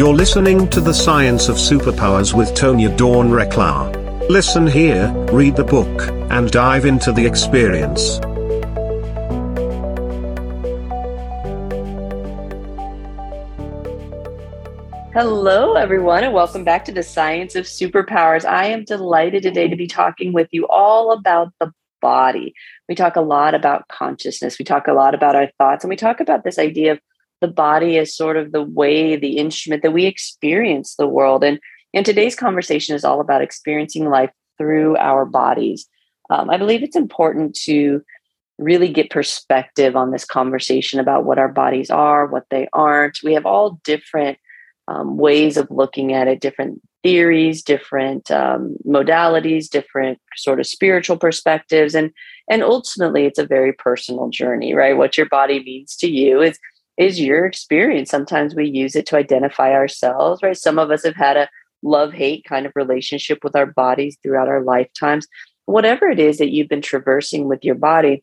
You're listening to The Science of Superpowers with Tonya Dawn Recla. Listen here, read the book, and dive into the experience. Hello, everyone, and welcome back to the Science of Superpowers. I am delighted today to be talking with you all about the body. We talk a lot about consciousness, we talk a lot about our thoughts, and we talk about this idea of the body is sort of the way, the instrument that we experience the world. And, and today's conversation is all about experiencing life through our bodies. Um, I believe it's important to really get perspective on this conversation about what our bodies are, what they aren't. We have all different um, ways of looking at it, different theories, different um, modalities, different sort of spiritual perspectives, and and ultimately, it's a very personal journey, right? What your body means to you is is your experience. Sometimes we use it to identify ourselves, right? Some of us have had a love hate kind of relationship with our bodies throughout our lifetimes. Whatever it is that you've been traversing with your body,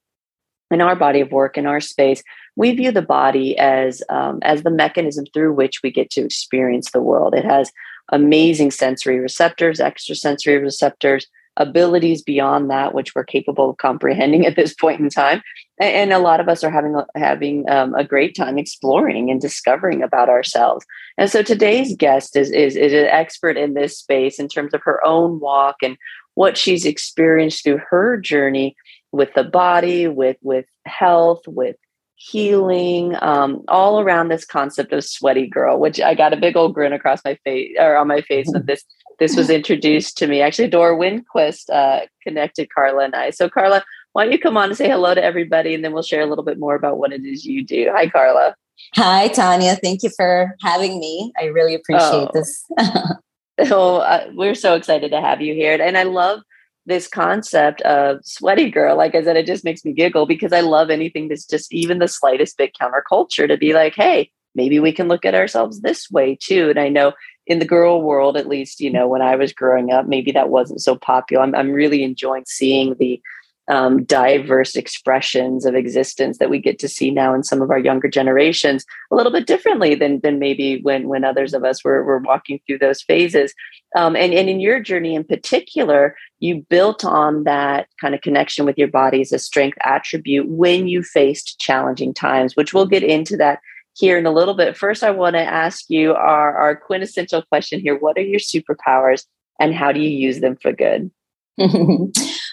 in our body of work in our space we view the body as um, as the mechanism through which we get to experience the world it has amazing sensory receptors extrasensory receptors abilities beyond that which we're capable of comprehending at this point in time. And a lot of us are having having um, a great time exploring and discovering about ourselves. And so today's guest is, is is an expert in this space in terms of her own walk and what she's experienced through her journey with the body, with with health, with healing, um, all around this concept of sweaty girl, which I got a big old grin across my face or on my face when this this was introduced to me. Actually, Dora Windquist uh, connected Karla and I. So, Karla, why don't you come on and say hello to everybody, and then we'll share a little bit more about what it is you do. Hi, Karla. Hi, Tonya. Thank you for having me. I really appreciate oh. this. oh, uh, we're so excited to have you here, and I love this concept of sweaty girl, like I said, it just makes me giggle because I love anything that's just even the slightest bit counterculture to be like, hey, maybe we can look at ourselves this way too. And I know in the girl world, at least, you know, when I was growing up, maybe that wasn't so popular. I'm, I'm really enjoying seeing the um, diverse expressions of existence that we get to see now in some of our younger generations a little bit differently than than maybe when when others of us were, were walking through those phases um, and, and in your journey in particular you built on that kind of connection with your body as a strength attribute when you faced challenging times which we'll get into that here in a little bit first i want to ask you our, our quintessential question here what are your superpowers and how do you use them for good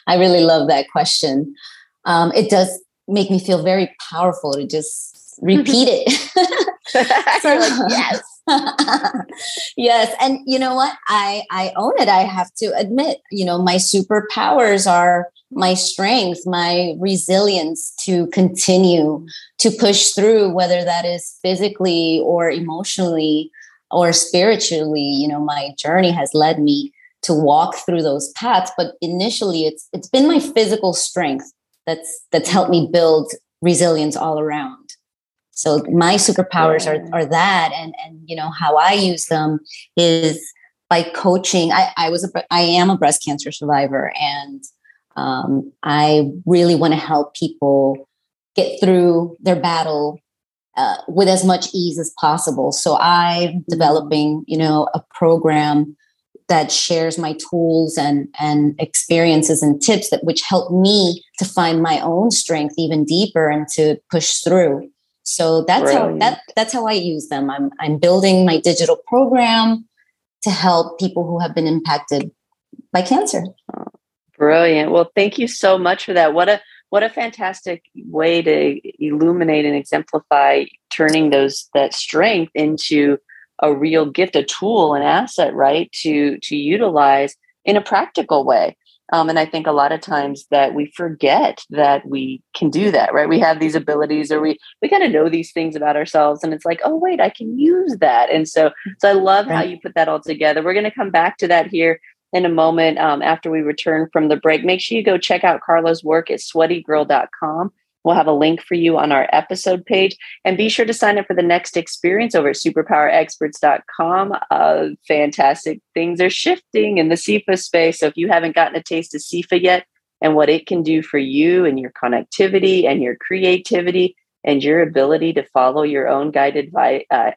I really love that question. Um, it does make me feel very powerful to just repeat it. so, like, yes. Yes and you know what? I i own it i have to admit you know my superpowers are my strength my resilience to continue to push through whether that is physically or emotionally or spiritually you know my journey has led me to walk through those paths but initially it's it's been my physical strength that's that's helped me build resilience all around so my superpowers are are that and and you know how i use them is by coaching i i was a i am a breast cancer survivor and um, i really want to help people get through their battle uh, with as much ease as possible. So i'm mm-hmm. developing you know a program that shares my tools and and experiences and tips that which help me to find my own strength even deeper and to push through so that's how that that's how i use them i'm i'm building my digital program to help people who have been impacted by cancer brilliant well thank you so much for that what a what a fantastic way to illuminate and exemplify turning those that strength into a real gift, a tool, an asset, right? To to utilize in a practical way. Um, and I think a lot of times that we forget that we can do that, right? We have these abilities, or we we kind of know these things about ourselves, and it's like, oh wait, I can use that. And so, so I love how you put that all together. We're going to come back to that here in a moment um, after we return from the break. Make sure you go check out Karla's work at sweatygirl.com. We'll have a link for you on our episode page. And be sure to sign up for the next experience over at superpowerexperts.com. Uh, fantastic things are shifting in the CEFA space. So if you haven't gotten a taste of CEFA yet and what it can do for you and your connectivity and your creativity, and your ability to follow your own guided vi- uh,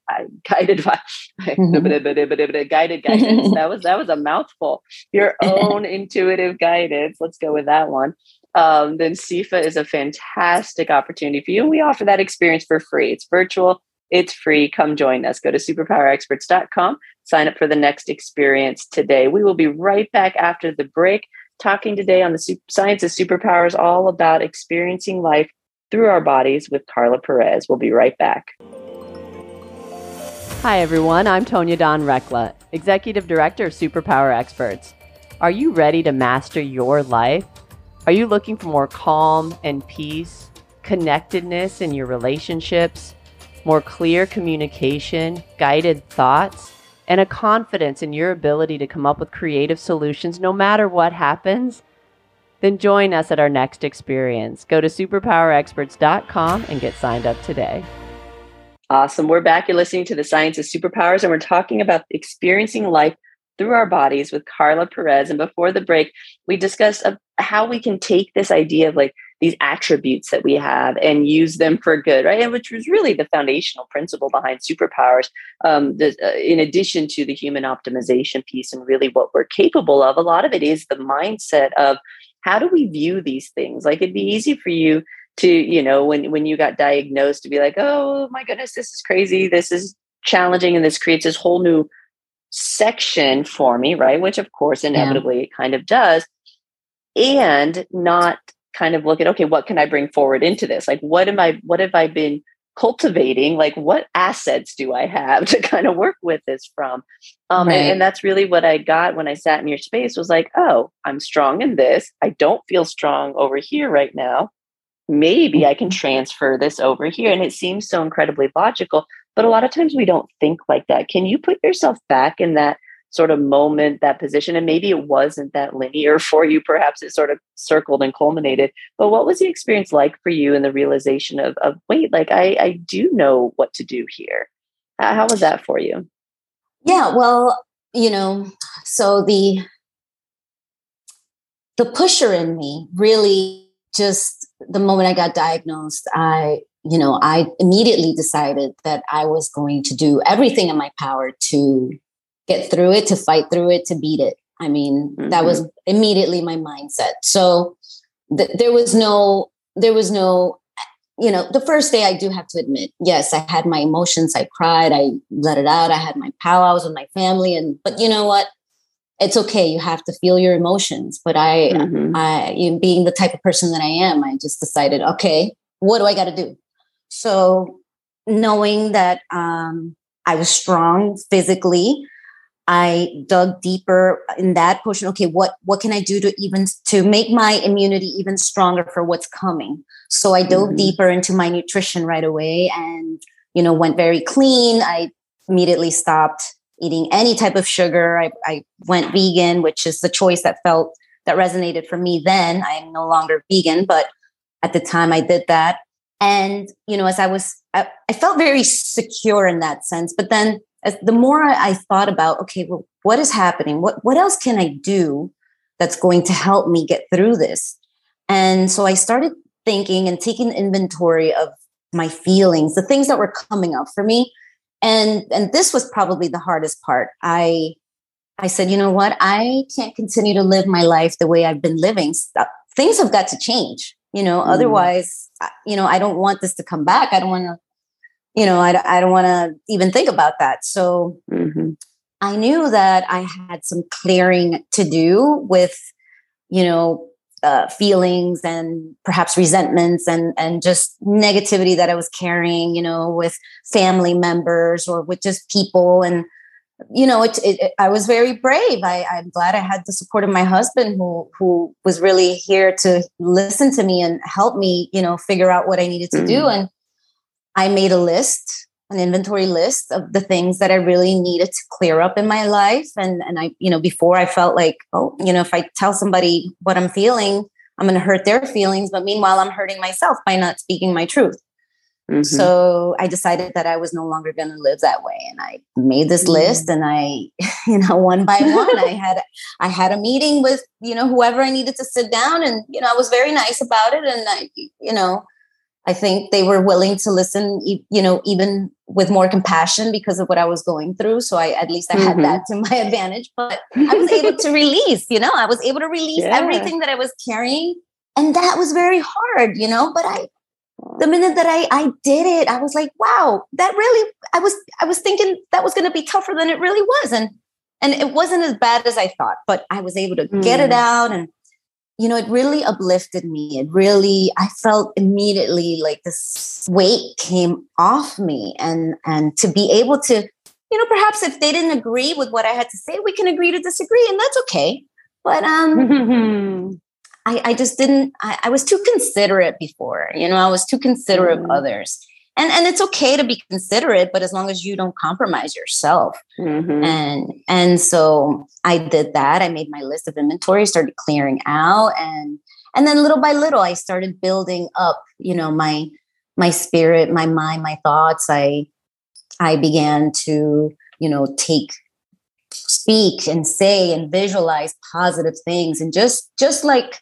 guided vi- mm-hmm. guided guidance. that was that was a mouthful. Your own intuitive guidance. Let's go with that one. Um, then CEFA is a fantastic opportunity for you. And we offer that experience for free. It's virtual, it's free. Come join us. Go to superpowerexperts.com, sign up for the next experience today. We will be right back after the break, talking today on the Science of Superpowers, all about experiencing life through our bodies with Karla Perez. We'll be right back. Hi, everyone. I'm Tonya Dawn Recla, Executive Director of Superpower Experts. Are you ready to master your life? Are you looking for more calm and peace, connectedness in your relationships, more clear communication, guided thoughts, and a confidence in your ability to come up with creative solutions no matter what happens? Then join us at our next experience. Go to superpowerexperts.com and get signed up today. Awesome. We're back. You're listening to the Science of Superpowers, and we're talking about experiencing life through our bodies with Karla Perez. And before the break, we discussed uh, how we can take this idea of like these attributes that we have and use them for good, right? And which was really the foundational principle behind superpowers. Um, the, uh, in addition to the human optimization piece and really what we're capable of, a lot of it is the mindset of how do we view these things like it'd be easy for you to you know when when you got diagnosed to be like oh my goodness this is crazy this is challenging and this creates this whole new section for me right which of course inevitably yeah. it kind of does and not kind of look at okay what can i bring forward into this? Like what am i what have i been cultivating? Like what assets do i have to kind of work with this from? Um, right. and, and, that's really what i got when i sat in your space was like oh i'm strong in this. I don't feel strong over here right now. Maybe i can mm-hmm. transfer this over here. And it seems so incredibly logical but a lot of times we don't think like that. Can you put yourself back in that sort of moment, that position. And maybe it wasn't that linear for you. Perhaps it sort of circled and culminated. But what was the experience like for you in the realization of, of wait, like I, I do know what to do here? How, how was that for you? Yeah, well, you know, so the the pusher in me really just the moment I got diagnosed, I you know, I immediately decided that I was going to do everything in my power to get through it, to fight through it, to beat it. I mean, mm-hmm. that was mm-hmm. immediately my mindset. So th- there was no, there was no, you know, the first day I do have to admit, yes, I had my emotions. I cried, I let it out. I had my powwows with my family. And, but you know what? It's okay. You have to feel your emotions. But I, mm-hmm. I, being the type of person that I am, I just decided, okay, what do I got to do? So knowing that um, I was strong physically, I dug deeper in that portion. Okay, what what can I do to even to make my immunity even stronger for what's coming? So I dove mm-hmm. deeper into my nutrition right away, and you know went very clean. I immediately stopped eating any type of sugar. I, I went vegan, which is the choice that felt that resonated for me. Then I'm no longer vegan, but at the time I did that, and you know as I was, I, I felt very secure in that sense. But then as the more I thought about, okay, well, what is happening? What what else can I do that's going to help me get through this? And so I started thinking and taking inventory of my feelings, the things that were coming up for me. And and this was probably the hardest part. I I said, you know what? I can't continue to live my life the way I've been living. Things have got to change. You know, mm. otherwise, you know, I don't want this to come back. I don't want to you know, I, I don't want to even think about that. So mm-hmm. I knew that I had some clearing to do with, you know, uh, feelings and perhaps resentments and and just negativity that I was carrying, you know, with family members or with just people. And you know, it, it, I was very brave. I, I'm glad I had the support of my husband, who who was really here to listen to me and help me, you know, figure out what I needed to mm-hmm. do. And I made a list, an inventory list of the things that I really needed to clear up in my life. And and I, you know, before I felt like, oh, you know, if I tell somebody what I'm feeling, I'm going to hurt their feelings. But meanwhile, I'm hurting myself by not speaking my truth. Mm-hmm. So I decided that I was no longer going to live that way, and I made this mm-hmm. list. And I, you know, one by one, I had I had a meeting with you know whoever I needed to sit down, and you know I was very nice about it, and I, you know, I think they were willing to listen, you know, even with more compassion because of what I was going through. So I, at least I had mm-hmm. that to my advantage, but I was able to release, you know, I was able to release yeah. everything that I was carrying. And that was very hard, you know, but I, the minute that I, I did it, I was like, wow, that really, I was, I was thinking that was going to be tougher than it really was. And, and it wasn't as bad as I thought, but I was able to mm. get it mm. out and you know, it really uplifted me. It really, I felt immediately like this weight came off me, and and to be able to, you know, perhaps if they didn't agree with what I had to say, we can agree to disagree, and that's okay. But um, I, I just didn't. I, I, was too considerate before. You know, I was too considerate mm. of others, and and it's okay to be considerate but as long as you don't compromise yourself. Mm-hmm. and and so i did that. I made my list of inventory started clearing out and and then little by little i started building up you know my my spirit my mind my thoughts. I i began to you know take speak and say and visualize positive things and just just like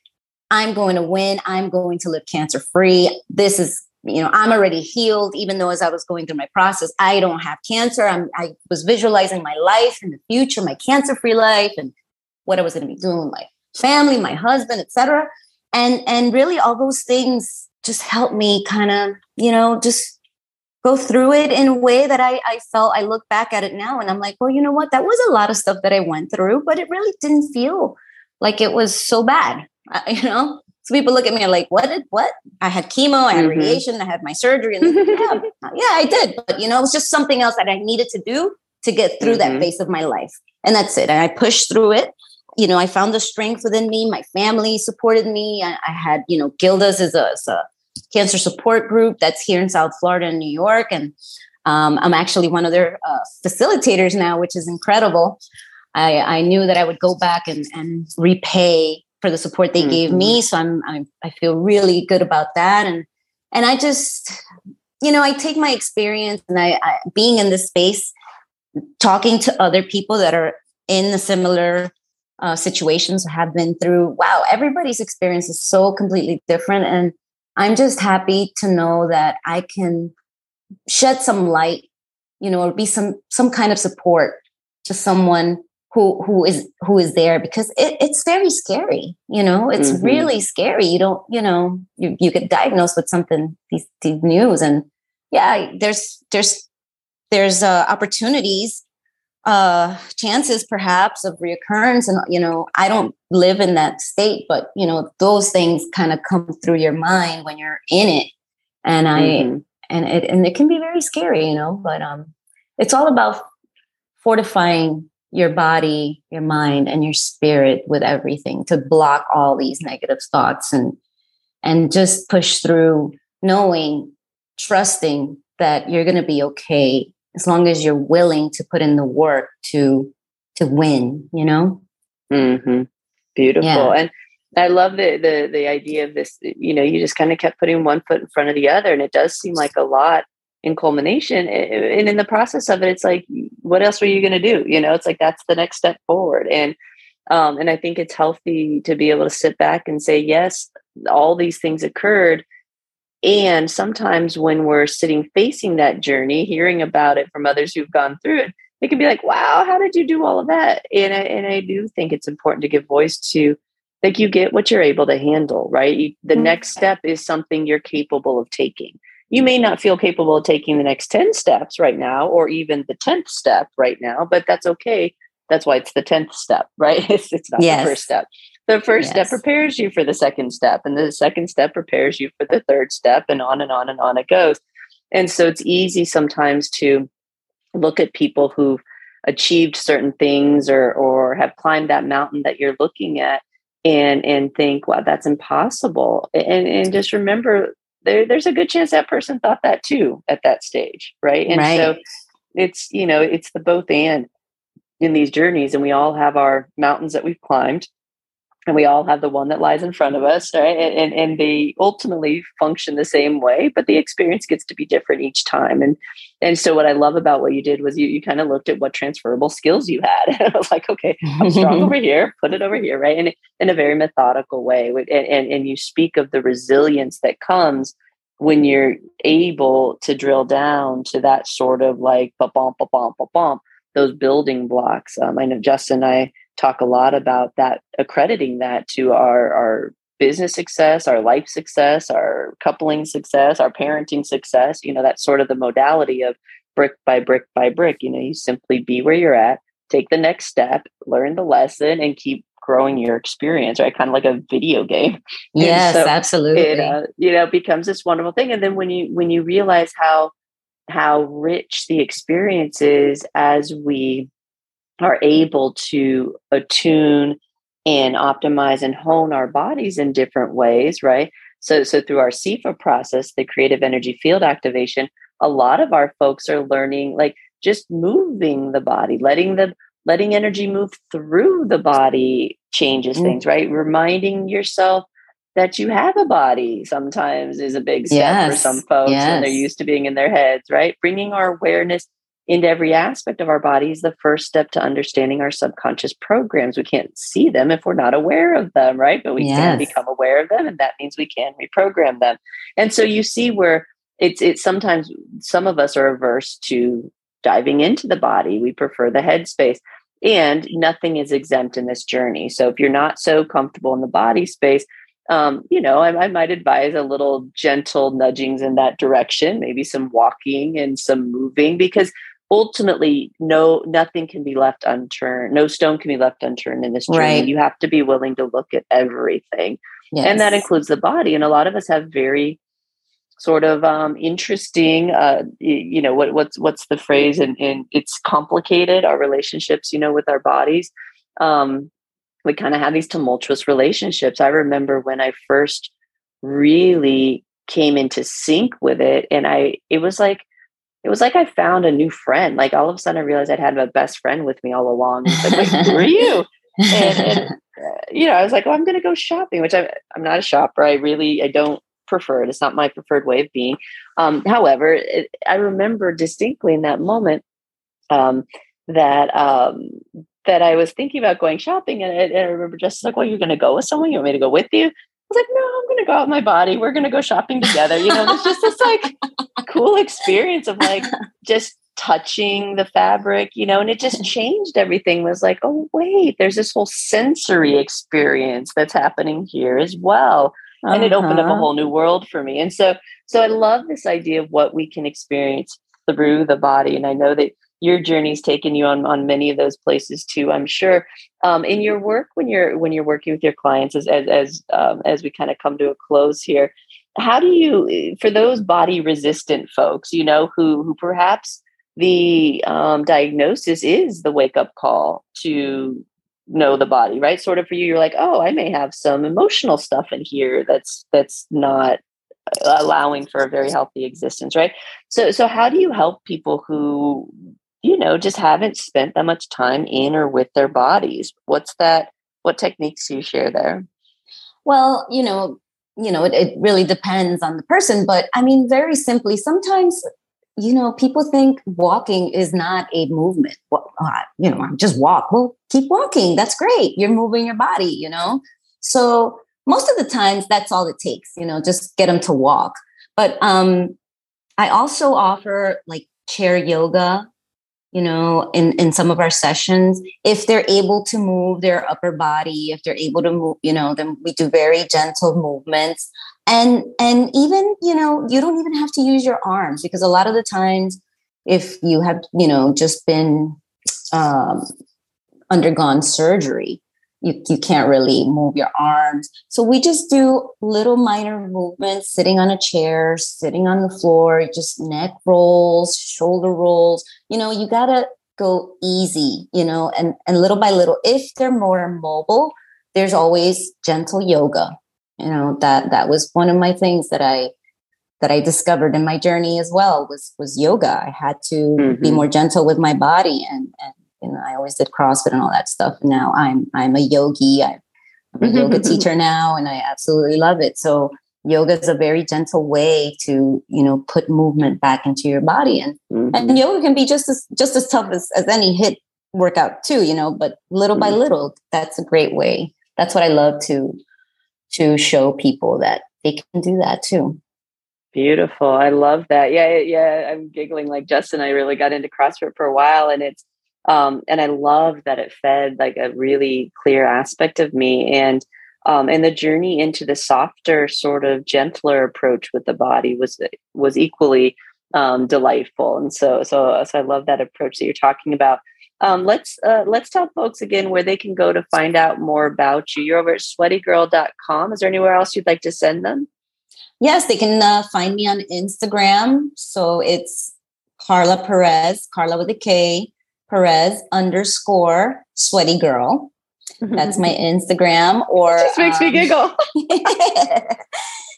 i'm going to win. I'm going to live cancer free this is you know i'm already healed even though as i was going through my process i don't have cancer. I'm, i was visualizing my life in the future my cancer free life and what i was going to be doing with my family my husband etc and and really all those things just helped me kind of you know just go through it in a way that I, I felt i look back at it now and i'm like well you know what? That was a lot of stuff that i went through but it really didn't feel like it was so bad you know so people look at me like, what did what? I had chemo, I had mm-hmm. radiation, I had my surgery. And yeah, yeah, I did. But you know, it was just something else that I needed to do to get through mm-hmm. that phase of my life. And that's it. And I pushed through it. You know, I found the strength within me. My family supported me. I, I had, you know, Gilda's is a, is a, cancer support group that's here in South Florida and New York. And um, I'm actually one of their uh, facilitators now, which is incredible. I, I knew that I would go back and, and repay for the support they mm-hmm. gave me. So I'm, I'm I feel really good about that. And and I just, you know, I take my experience and I, I being in this space, talking to other people that are in the similar uh, situations have been through. Wow, everybody's experience is so completely different, and I'm just happy to know that I can shed some light, you know, or be some some kind of support to someone who who is who is there because it, it's very scary you know it's mm-hmm. really scary you don't you know you, you get diagnosed with something these, these news and yeah there's there's there's uh, opportunities uh chances perhaps of reoccurrence and you know i don't live in that state but you know those things kind of come through your mind when you're in it and i mm-hmm. and it and it can be very scary you know but um it's all about fortifying your body, your mind, and your spirit with everything to block all these negative thoughts and and just push through knowing, trusting that you're going to be okay as long as you're willing to put in the work to to win, you know? Mm-hmm. Beautiful. Yeah. And I love the, the the idea of this, you know, you just kind of kept putting one foot in front of the other. And it does seem like a lot in culmination and in the process of it it's like what else are you going to do? You know it's like that's the next step forward. And um, and i think it's healthy to be able to sit back and say yes all these things occurred. And sometimes when we're sitting facing that journey hearing about it from others who've gone through it it can be like wow how did you do all of that? And i, and I do think it's important to give voice to like you get what you're able to handle right? You, the mm-hmm. next step is something you're capable of taking you may not feel capable of taking the next 10 steps right now or even the 10th step right now but that's okay. That's why it's the 10th step right? It's, it's not yes. the first step. The first yes. step prepares you for the second step and the second step prepares you for the third step and on and on and on it goes. And so it's easy sometimes to look at people who've achieved certain things or or have climbed that mountain that you're looking at and and think wow that's impossible. And and just remember there, there's a good chance that person thought that too at that stage, right? And right. so it's you know it's the both and in these journeys, and we all have our mountains that we've climbed, and we all have the one that lies in front of us right? And, and, and they ultimately function the same way but the experience gets to be different each time. And and so what i love about what you did was you, you kind of looked at what transferable skills you had. And i was like okay i'm strong over here put it over here right? And in a very methodical way and, and and you speak of the resilience that comes when you're able to drill down to that sort of like ba bump ba bump ba bump those building blocks. Um, i know justin and i talk a lot about that accrediting that to our our business success our life success our coupling success our parenting success you know that's sort of the modality of brick by brick by brick you know you simply be where you're at take the next step learn the lesson and keep growing your experience, right? Kind of like a video game. Yes, so absolutely. It, uh, you know, becomes this wonderful thing. And then when you when you realize how how rich the experience is as we are able to attune and optimize and hone our bodies in different ways, right? So, so through our CEFA process, the creative energy field activation, a lot of our folks are learning like just moving the body, letting the letting energy move through the body changes mm. things, right? Reminding yourself that you have a body sometimes is a big step yes. for some folks yes. when they're used to being in their heads, right? Bringing our awareness into every aspect of our body is the first step to understanding our subconscious programs. We can't see them if we're not aware of them, right? But we yes. can become aware of them, and that means we can reprogram them. And so you see where it's it's sometimes some of us are averse to diving into the body. We prefer the headspace. And nothing is exempt in this journey. So if you're not so comfortable in the body space, um, you know, I, I, might advise a little gentle nudgings in that direction, maybe some walking and some moving, because ultimately, no, nothing can be left unturned. No stone can be left unturned in this journey. Right. You have to be willing to look at everything, yes. and that includes the body. And a lot of us have very sort of um, interesting. Uh, you know, what, what's what's the phrase? And, and it's complicated. Our relationships, you know, with our bodies. Um, we kind of have these tumultuous relationships. I remember when I first really came into sync with it, and I it was like it was like I found a new friend. Like all of a sudden, I realized I'd had a best friend with me all along. It's like, wait, who are you? And, and uh, you know, I was like, oh, I'm going to go shopping, which I'm I'm not a shopper. I really I don't preferred. It's not my preferred way of being. Um, however, it, I remember distinctly in that moment um, that um, that I was thinking about going shopping, and, and I remember just like, "Well, you're going to go with someone? You want me to go with you?" I was like, "No, I'm going to go out my body. We're going to go shopping together." You know, it's just this like cool experience of like just touching the fabric, you know, and it just changed everything. Was like, oh wait, there's this whole sensory experience that's happening here as well and it opened up a uh-huh. whole new world for me and so so i love this idea of what we can experience through the body and i know that your journey's taken you on on many of those places too i'm sure. Um, in your work when you're when you're working with your clients as as as, um, as we kind of come to a close here how do you for those body resistant folks you know who who perhaps the um, diagnosis is the wake up call to know the body right? Sort of for you you're like oh i may have some emotional stuff in here that's that's not uh, allowing for a very healthy existence right? So so how do you help people who you know just haven't spent that much time in or with their bodies what's that what techniques do you share there well you know you know it, it really depends on the person but i mean very simply sometimes you know, people think walking is not a movement. Well, uh, you know, just walk. Well, keep walking. That's great. You're moving your body, you know? So most of the times that's all it takes, you know, just get them to walk. But um, I also offer like chair yoga, you know, in, in some of our sessions. If they're able to move their upper body, if they're able to move, you know, then we do very gentle movements and and even you know you don't even have to use your arms because a lot of the times if you have you know just been um, undergone surgery you, you can't really move your arms. So we just do little minor movements sitting on a chair sitting on the floor just neck rolls shoulder rolls. You know you gotta go easy you know and and little by little if they're more mobile there's always gentle yoga. You know that that was one of my things that i that i discovered in my journey as well was was yoga. I had to mm-hmm. be more gentle with my body and and you know i always did crossfit and all that stuff now i'm i'm a yogi i'm a yoga teacher now and i absolutely love it so yoga is a very gentle way to you know put movement back into your body and mm-hmm. and yoga can be just as just as tough as, as any HIIT workout too you know but little mm-hmm. by little that's a great way that's what i love to to show people that they can do that too. Beautiful. I love that. Yeah, yeah. I'm giggling like Justin. I really got into CrossFit for a while, and it's um, and I love that it fed like a really clear aspect of me, and um, and the journey into the softer, sort of gentler approach with the body was was equally um, delightful. And so, so, so I love that approach that you're talking about. Um, let's uh, let's tell folks again where they can go to find out more about you. You're over at sweatygirl.com. Is there anywhere else you'd like to send them? Yes, they can uh, find me on Instagram. So it's Karla Perez, Karla with a K, Perez underscore sweaty girl. That's my Instagram. Or just makes um, me giggle.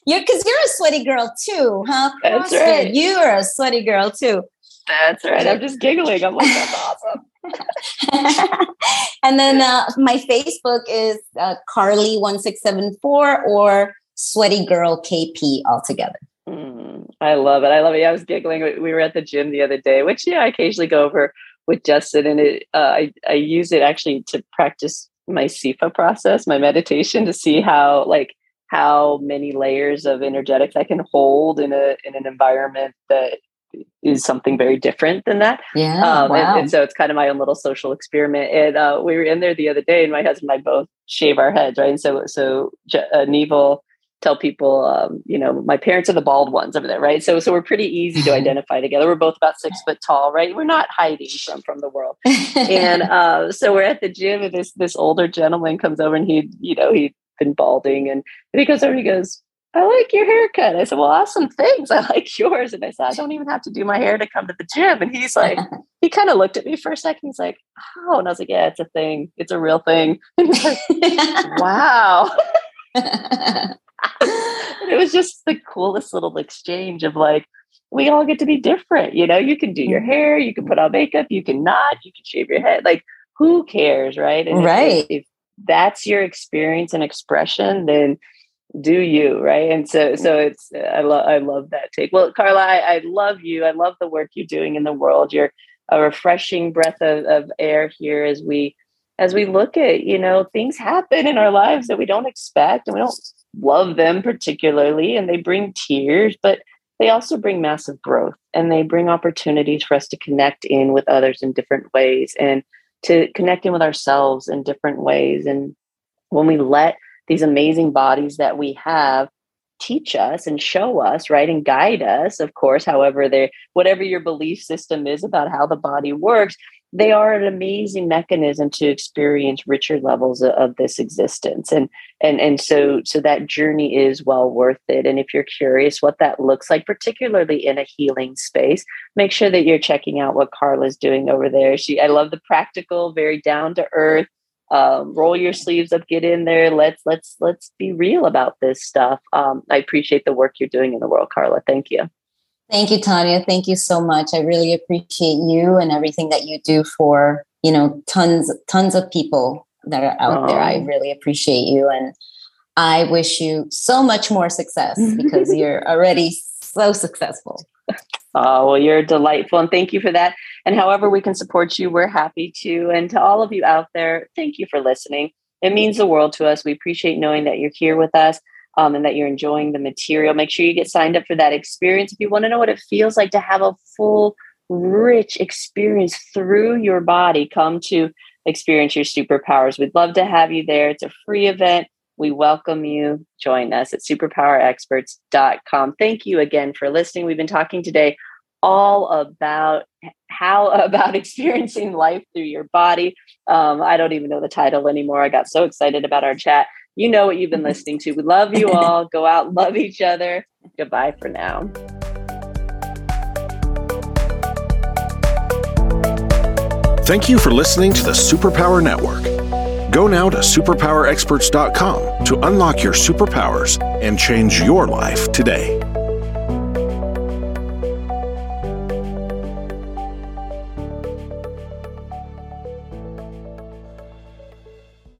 you're because you're a sweaty girl too, huh? That's right. You are a sweaty girl too. That's right. I'm just giggling. I'm like, that's awesome. and then uh, my Facebook is uh, Carly1674 or Sweaty Girl KP altogether. Mm, I love it. I love it. I was giggling. We were at the gym the other day, which yeah, I occasionally go over with Justin, and it uh, I I use it actually to practice my CEFA process, my meditation, to see how like how many layers of energetics I can hold in a in an environment that is something very different than that. Yeah. Um, wow. and, and, so it's kind of my own little social experiment. And uh, we were in there the other day, and my husband and I both shave our heads, right? And so so uh, Neville tell people, um, you know, my parents are the bald ones over there, right? So so we're pretty easy to identify together. We're both about six foot tall, right? We're not hiding from from the world. and uh, so we're at the gym, and this this older gentleman comes over, and he, you know, he'd been balding, and, and he goes over, and he goes, I like your haircut. I said, Well, awesome. Thanks. I like yours. And I said, I don't even have to do my hair to come to the gym. And he's like, he kind of looked at me for a second. He's like, Oh, and I was like, Yeah, it's a thing. It's a real thing. And he's like, Wow. it was just the coolest little exchange of like, we all get to be different. You know, you can do your mm-hmm. hair, you can put on makeup, you can not, you can shave your head. Like, who cares, right? And right. If, if that's your experience and expression, then do you right and so so it's i love i love that take well karla I, I love you i love the work you're doing in the world you're a refreshing breath of, of air here as we as we look at you know things happen in our lives that we don't expect and we don't love them particularly and they bring tears but they also bring massive growth and they bring opportunities for us to connect in with others in different ways and to connect in with ourselves in different ways. And when we let these amazing bodies that we have teach us and show us right and guide us of course however they whatever your belief system is about how the body works they are an amazing mechanism to experience richer levels of, of this existence. And and and so so that journey is well worth it. And if you're curious what that looks like particularly in a healing space make sure that you're checking out what karla's doing over there. She i love the practical very down to earth um, roll your sleeves up get in there. Let's let's let's be real about this stuff. Um, i appreciate the work you're doing in the world karla. Thank you thank you tonya thank you so much i really appreciate you and everything that you do for you know tons tons of people that are out oh. there i really appreciate you and i wish you so much more success because you're already so successful Oh, well, you're delightful. And thank you for that. And however we can support you, we're happy to. And to all of you out there, thank you for listening. It means the world to us. We appreciate knowing that you're here with us um, and that you're enjoying the material. Make sure you get signed up for that experience. If you want to know what it feels like to have a full, rich experience through your body, come to experience your superpowers. We'd love to have you there. It's a free event. We welcome you. Join us at superpowerexperts.com. Thank you again for listening. We've been talking today all about how about experiencing life through your body. Um, I don't even know the title anymore. I got so excited about our chat. You know what you've been listening to. We love you all. Go out, love each other. Goodbye for now. Thank you for listening to the Superpower Network. Go now to superpowerexperts.com to unlock your superpowers and change your life today.